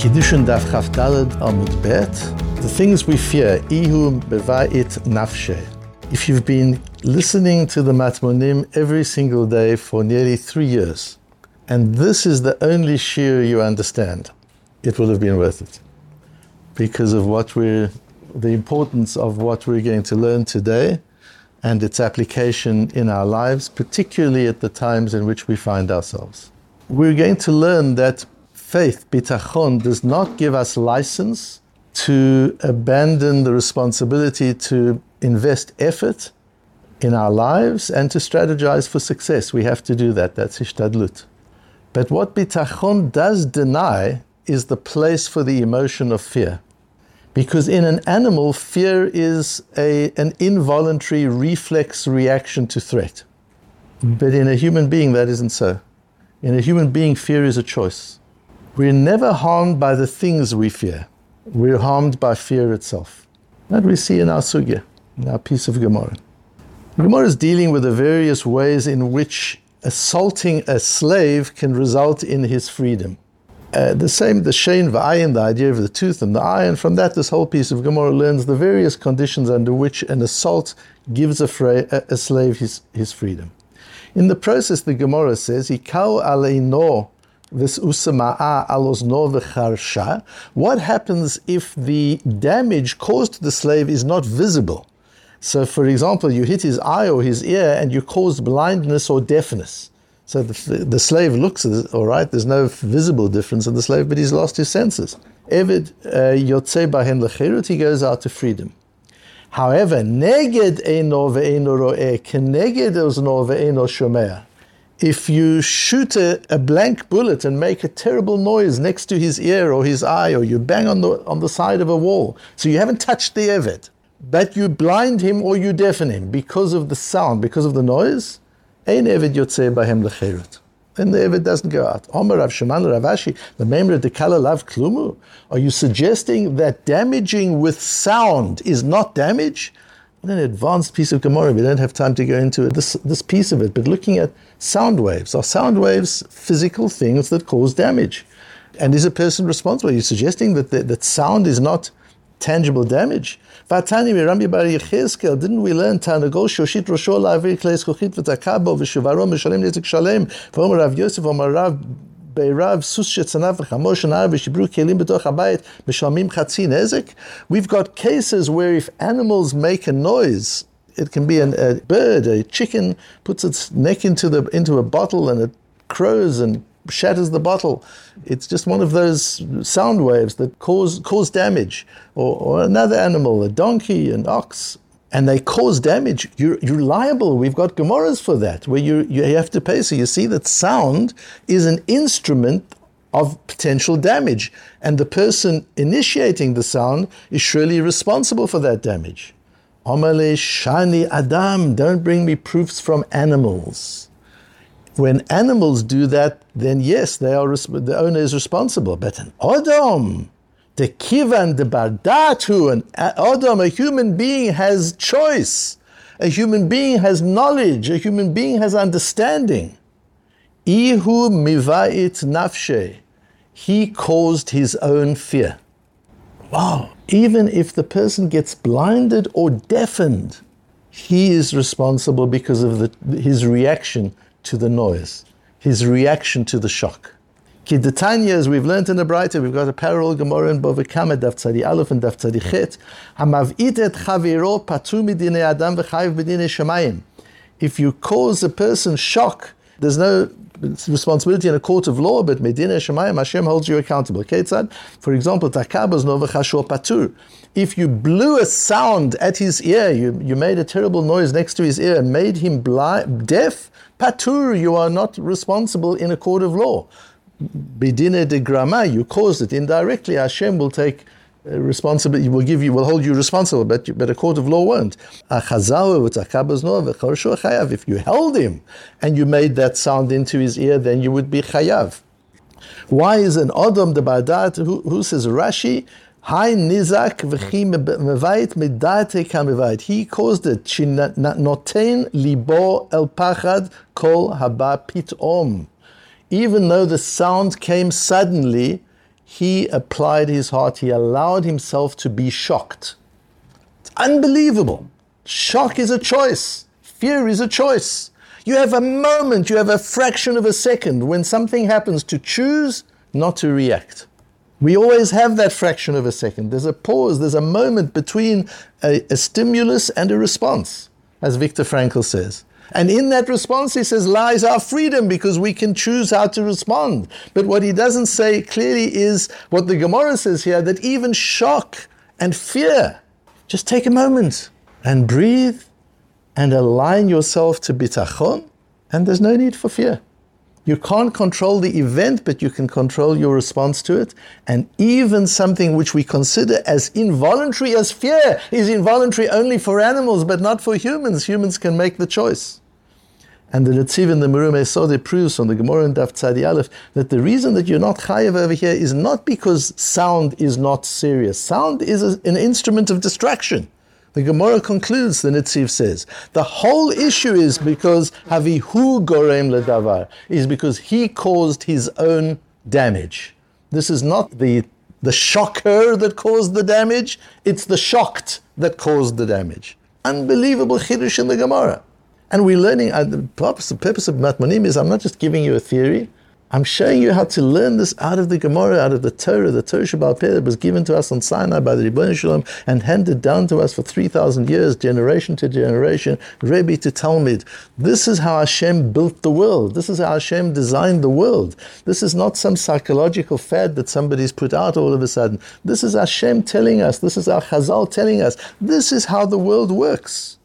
Kiddushin Daf Chaf Daled Amud Bet. The things we fear, Ihu Mivait Nafshe. If you've been listening to the Matmonim every single day for nearly three years, and this is the only shir you understand, it will have been worth it. Because of what we're, the importance of what we're going to learn today and its application in our lives, particularly at the times in which we find ourselves. We're going to learn that faith, bitachon, does not give us license to abandon the responsibility to invest effort in our lives and to strategize for success. We have to do that. That's ishtadlut. But what bitachon does deny is the place for the emotion of fear. Because in an animal, fear is a, an involuntary reflex reaction to threat. But in a human being, that isn't so. In a human being, fear is a choice. We're never harmed by the things we fear. We're harmed by fear itself. That we see in our sugya, in our piece of Gemara. Gemara is dealing with the various ways in which assaulting a slave can result in his freedom. Uh, the same, the shein v'ayin, the idea of the tooth and the eye, and from that, this whole piece of Gemara learns the various conditions under which an assault gives a, fra- a slave his, his freedom. In the process, the Gemara says, "Ikau aleino what happens if the damage caused to the slave is not visible? So, for example, you hit his eye or his ear and you caused blindness or deafness. So the, the slave looks all right, there's no visible difference in the slave, but he's lost his senses. Evid uh, yotze bahen lechirut, he goes out to freedom. However, neged eino ve'eno ro'eh, keneged ozno ve'eno shomea if you shoot a, a, blank bullet and make a terrible noise next to his ear or his eye, or you bang on the, on the side of a wall, so you haven't touched the Eved, but you blind him or you deafen him because of the sound, because of the noise, Ein Eved Yotzei Bahem Lecherut. Then the Eved doesn't go out. Omer Rav Sheman Rav Ashi, the member of the Kala Lav Klumu. Are you suggesting that damaging with sound is not damage? An advanced piece of Gemara. We don't have time to go into it, this, this piece of it, but looking at sound waves. Are sound waves physical things that cause damage? And is a person responsible? You're suggesting that, that, sound is not tangible damage? Didn't we learn Tanagol We've got cases where if animals make a noise, it can be an, a bird, a chicken puts its neck into the into a bottle and it crows and shatters the bottle. It's just one of those sound waves that cause cause damage. Or, or another animal, a donkey, an ox, and they cause damage, you're, you're liable. We've got Gemaras for that, where you, you have to pay. So you see that sound is an instrument of potential damage, and the person initiating the sound is surely responsible for that damage. Omale shani adam, don't bring me proofs from animals. When animals do that, then yes, they are the owner is responsible. But an odom, the kivan the bardatu, an Adam, a human being has choice. A human being has knowledge. A human being has understanding. Ihu mivait nafshe. He caused his own fear. Wow. Even if the person gets blinded or deafened, he is responsible because of the, his reaction to the noise, his reaction to the shock. Kidatanya, as we've learned in the Braita, we've got a parallel Gemara in Bava Kama, Daf Tzadi Aleph and Daf Tzadi Chet. Hamav'it et chaviro patu midine adam v'chayiv b'dine shemayim. If you cause a person shock, there's no responsibility in a court of law, but Medina Shemayim, Hashem holds you accountable. Ketzad, for example, Takabas Novachashor Patur. If you blew a sound at his ear, you, you made a terrible noise next to his ear, and made him blind, deaf, Patur, you are not responsible in a court of law bidine de grama, you caused it indirectly. Hashem will take uh, responsibility, will give you, will hold you responsible, but, but a court of law won't. If you held him and you made that sound into his ear, then you would be chayav. Why is an Adam the Badat, who, who says Rashi, Hai nizak v'chi kamevayit. He caused it. Noten libo el pachad kol haba pitom even though the sound came suddenly, he applied his heart, he allowed himself to be shocked. It's unbelievable. Shock is a choice, fear is a choice. You have a moment, you have a fraction of a second when something happens to choose not to react. We always have that fraction of a second. There's a pause, there's a moment between a, a stimulus and a response, as Viktor Frankl says. And in that response, he says, lies our freedom because we can choose how to respond. But what he doesn't say clearly is what the Gemara says here that even shock and fear, just take a moment and breathe and align yourself to bitachon, and there's no need for fear. You can't control the event, but you can control your response to it. And even something which we consider as involuntary as fear is involuntary only for animals, but not for humans. Humans can make the choice. And the Netziv in the Meromei Sadeh proves on the Gemara and Daf Tzadi Aleph that the reason that you're not chayev over here is not because sound is not serious. Sound is a, an instrument of distraction. The Gemara concludes, the Netziv says, the whole issue is because Havihu Gorem Ledavar, is because he caused his own damage. This is not the, the shocker that caused the damage, it's the shocked that caused the damage. Unbelievable chiddush in the Gemara. And we're learning, uh, the, purpose, the purpose of Matmonim is I'm not just giving you a theory, I'm showing you how to learn this out of the Gemara, out of the Torah, the Torah Shabbat that was given to us on Sinai by the Shel Olam and handed down to us for 3,000 years, generation to generation, Rebbe to talmid. This is how Hashem built the world. This is how Hashem designed the world. This is not some psychological fad that somebody's put out all of a sudden. This is Hashem telling us. This is our Chazal telling us. This is how the world works.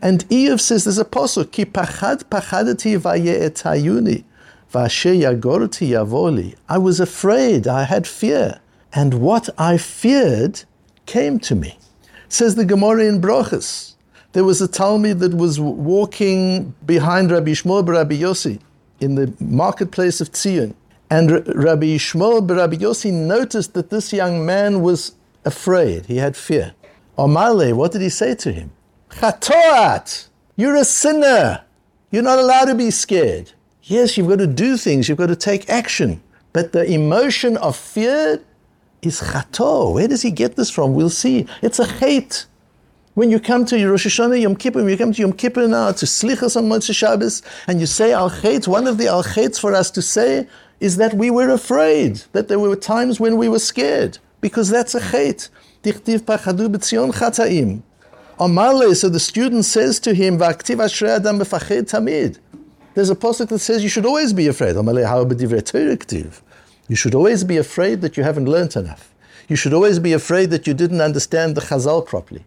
And Iyov says there's a pasuk, Ki pachad pachadati vaye'etayuni. Yavoli. I was afraid, I had fear, and what I feared came to me. Says the Gemara in Brochus. There was a talmid that was walking behind Rabbi Shmuel Rabbi Yossi in the marketplace of Tzion. And Rabbi Shmuel Rabbi Yossi noticed that this young man was afraid, he had fear. Omale, what did he say to him? Chatoat, you're a sinner. You're not allowed to be scared. Yes, you've got to do things, you've got to take action. But the emotion of fear is chato. Where does he get this from? We'll see. It's a hate. When you come to Rosh Hashanah, Yom Kippur, when you come to Yom Kippur now, to Slichas on Motzei Shabbos, and you say al chait, one of the al chaits for us to say is that we were afraid, that there were times when we were scared, because that's a chait. Dichtiv pachadu b'tzion chataim. Amale, so the student says to him, V'aktiv adam tamid. There's a pasuk that says you should always be afraid. You should always be afraid that you haven't learnt enough. You should always be afraid that you didn't understand the Chazal properly.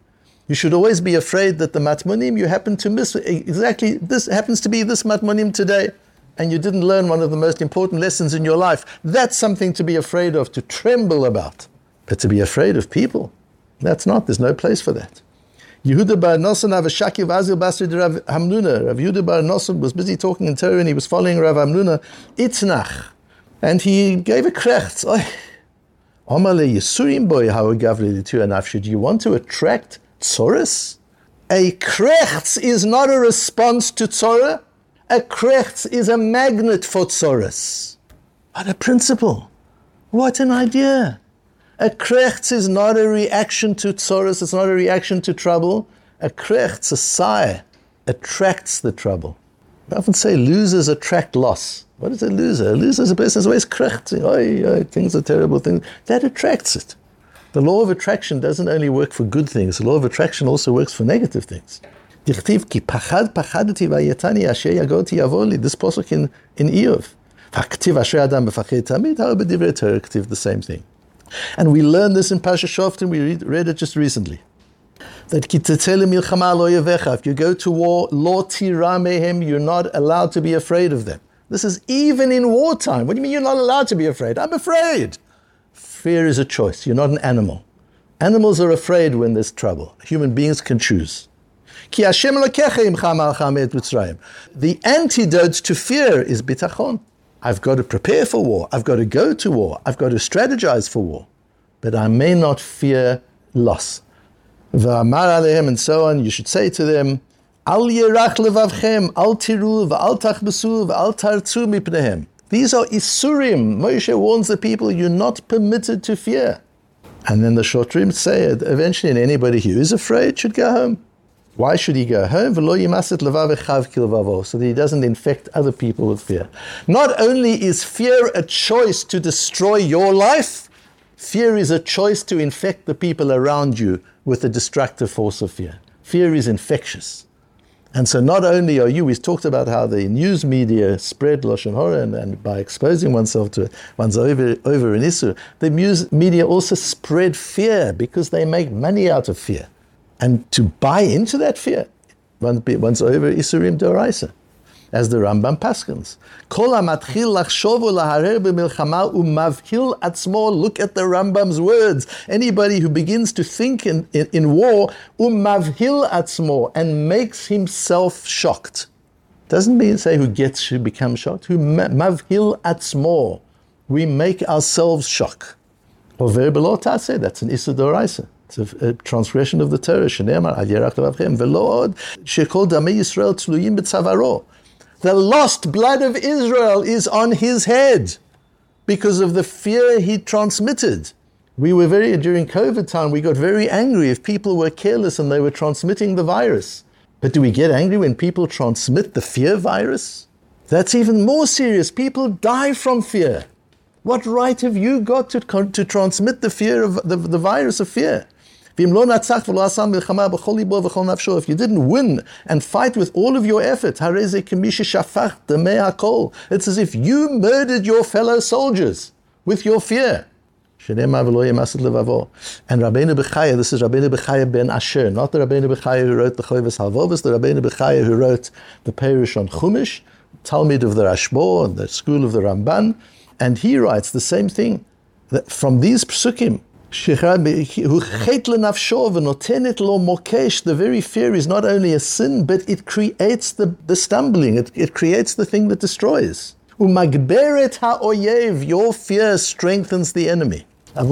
You should always be afraid that the matmonim you happen to miss exactly this happens to be this matmonim today, and you didn't learn one of the most important lessons in your life. That's something to be afraid of, to tremble about. But to be afraid of people, that's not. There's no place for that. Yehuda bar Nosson Avashaki Vazil Basri de Rav Hamnuna. Rav Yehuda bar Nosson was busy talking in Torah and he was following Rav Hamnuna Itznach. And he gave a krecht. Omale Yisurim boy how gavli to anafshe. Do you want to attract tzoras? A krecht is not a response to tzora. A krecht is a magnet for tzoras. What a principle. What an idea. A krechts is not a reaction to tzoros, it's not a reaction to trouble. A krechts, a sigh, attracts the trouble. I often say losers attract loss. What is a loser? A loser is a person who's always krechting. Oh, oh, things are terrible things. That attracts it. The law of attraction doesn't only work for good things, the law of attraction also works for negative things. This posuk in, in Iyov. The same thing. And we learned this in Pasha Shoftim, we read, read it just recently. That if you go to war, lo tiramehem, you're not allowed to be afraid of them. This is even in wartime. What do you mean you're not allowed to be afraid? I'm afraid. Fear is a choice. You're not an animal. Animals are afraid when there's trouble. Human beings can choose. The antidote to fear is bitachon. I've got to prepare for war. I've got to go to war. I've got to strategize for war. But I may not fear loss. And so on. You should say to them, Al yerach levavchem, al tiru, v'al tachbesu, v'al tartzu mipnehem. These are Isurim. Moshe warns the people, you're not permitted to fear. And then the Shotrim say it eventually, anybody who is afraid should go home. Why should he go home? So that he doesn't infect other people with fear. Not only is fear a choice to destroy your life, fear is a choice to infect the people around you with the destructive force of fear. Fear is infectious. And so not only are you, we've talked about how the news media spread Lashon Hora and, and, by exposing oneself to it, one's over, over in Isur, the news media also spread fear because they make money out of fear. And to buy into that fear, one's over Isurim Doraisa as the Rambam paskins. Look at the Rambam's words. Anybody who begins to think in, in, in war, umavhil atzmo, and makes himself shocked. Doesn't mean say who gets to become shocked. Who mavhil atzmo. We make ourselves shock. Or verbal say that's an Isur Doraisa. It's a, a, transgression of the Torah. The lost blood of Israel is on his head because of the fear he transmitted. We were very, during COVID time, we got very angry if people were careless and they were transmitting the virus. But do we get angry when people transmit the fear virus? That's even more serious. People die from fear. What right have you got to, to transmit the fear of the, the virus of fear? If you didn't win and fight with all of your effort, it's as if you murdered your fellow soldiers with your fear. And Rabbeinu Bechaya, this is Rabbeinu Bechaya ben Asher, not the Rabbeinu Bechaya who wrote the Chovas Halvovas, the Rabbeinu Bechaya who wrote the Perush on Chumash, talmid of the Rashbo, and the school of the Ramban, and he writes the same thing. That from these psukim, the very fear is not only a sin, but it creates the, the stumbling, it, it creates the thing that destroys. Umagberet ha'oyev, your fear strengthens the enemy. Because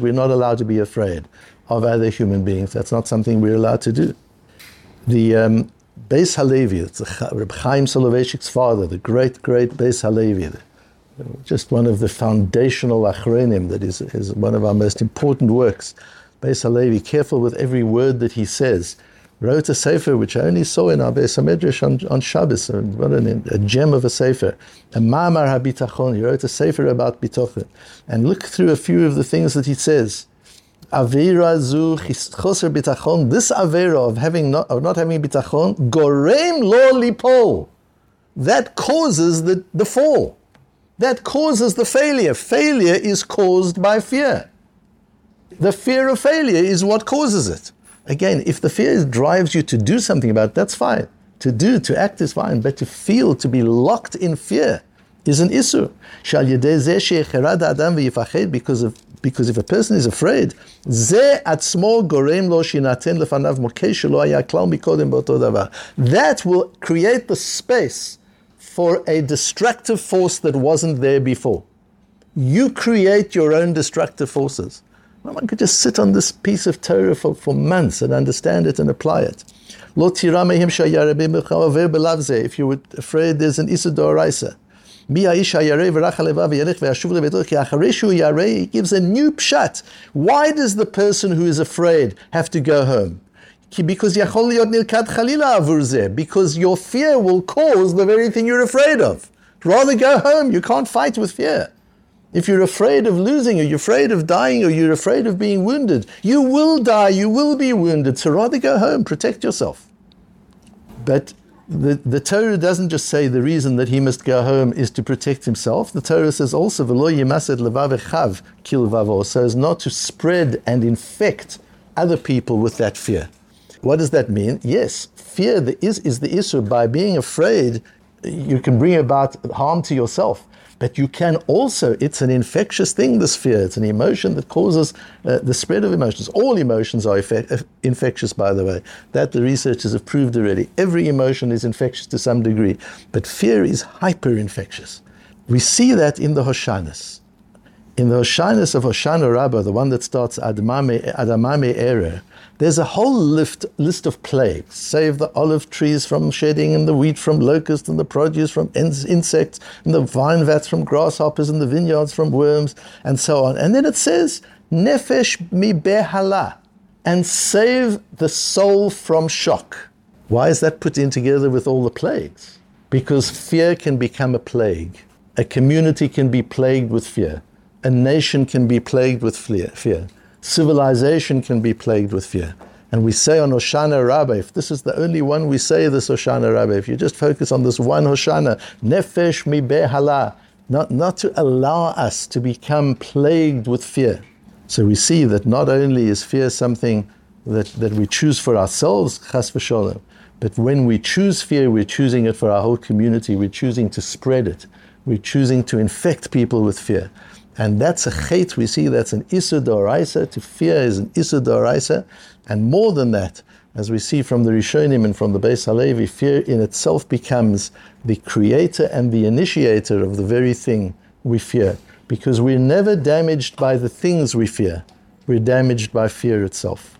we're not allowed to be afraid of other human beings. That's not something we're allowed to do. The um, Beis Halevi, it's Reb Chaim Soloveitchik's father, the great, great Beis Halevi, just one of the foundational achronim that is, is one of our most important works. Beis Halevi, careful with every word that he says, wrote a sefer which I only saw in our Beis Hamedrash on, on Shabbos, what an, a gem of a sefer, a Ma'amar HaBitachon. He wrote a sefer about bitachon. And look through a few of the things that he says. Avera zu choser bitachon. This avera of having not, of not having bitachon, gorem lo lipol. That causes the, the fall. That causes the failure. Failure is caused by fear. The fear of failure is what causes it. Again, if the fear drives you to do something about it, that's fine. To do, to act is fine, but to feel, to be locked in fear is an issue. Because of because if a person is afraid, that will create the space for a destructive force that wasn't there before. You create your own destructive forces. One could just sit on this piece of Torah for, for months and understand it and apply it. If you were afraid there's an Isur Doraisa. He gives a new pshat. Why does the person who is afraid have to go home? Because because your fear will cause the very thing you're afraid of. Rather go home. You can't fight with fear. If you're afraid of losing, or you're afraid of dying, or you're afraid of being wounded, you will die, you will be wounded. So rather go home, protect yourself. But the, the Torah doesn't just say the reason that he must go home is to protect himself. The Torah says also, "V'lo yimased levavechav kilvavo," so as not to spread and infect other people with that fear. What does that mean? Yes, fear is, is the issue. By being afraid, you can bring about harm to yourself. But you can also, it's an infectious thing, this fear. It's an emotion that causes uh, the spread of emotions. All emotions are effect, uh, infectious, by the way. That the researchers have proved already. Every emotion is infectious to some degree. But fear is hyper infectious. We see that in the Hoshanas. In the Hoshanas of Hoshana Rabbah, the one that starts Adamame, Adamame era, There's a whole list, list of plagues. Save the olive trees from shedding, and the wheat from locusts, and the produce from insects, and the vine vats from grasshoppers, and the vineyards from worms, and so on. And then it says, Nefesh mi behala, and save the soul from shock. Why is that put in together with all the plagues? Because fear can become a plague. A community can be plagued with fear. A nation can be plagued with fear civilization can be plagued with fear. And we say on Hoshana Rabbah, if this is the only one we say this Hoshana Rabbah, if you just focus on this one Hoshana, Nefesh mi behala, not, not to allow us to become plagued with fear. So we see that not only is fear something that, that we choose for ourselves, chas v'sholem, but when we choose fear, we're choosing it for our whole community. We're choosing to spread it. We're choosing to infect people with fear. And that's a chait, we see that's an Isur Doraisa. To fear is an Isur Doraisa. And more than that, as we see from the Rishonim and from the Beis Halevi, fear in itself becomes the creator and the initiator of the very thing we fear. Because we're never damaged by the things we fear, we're damaged by fear itself.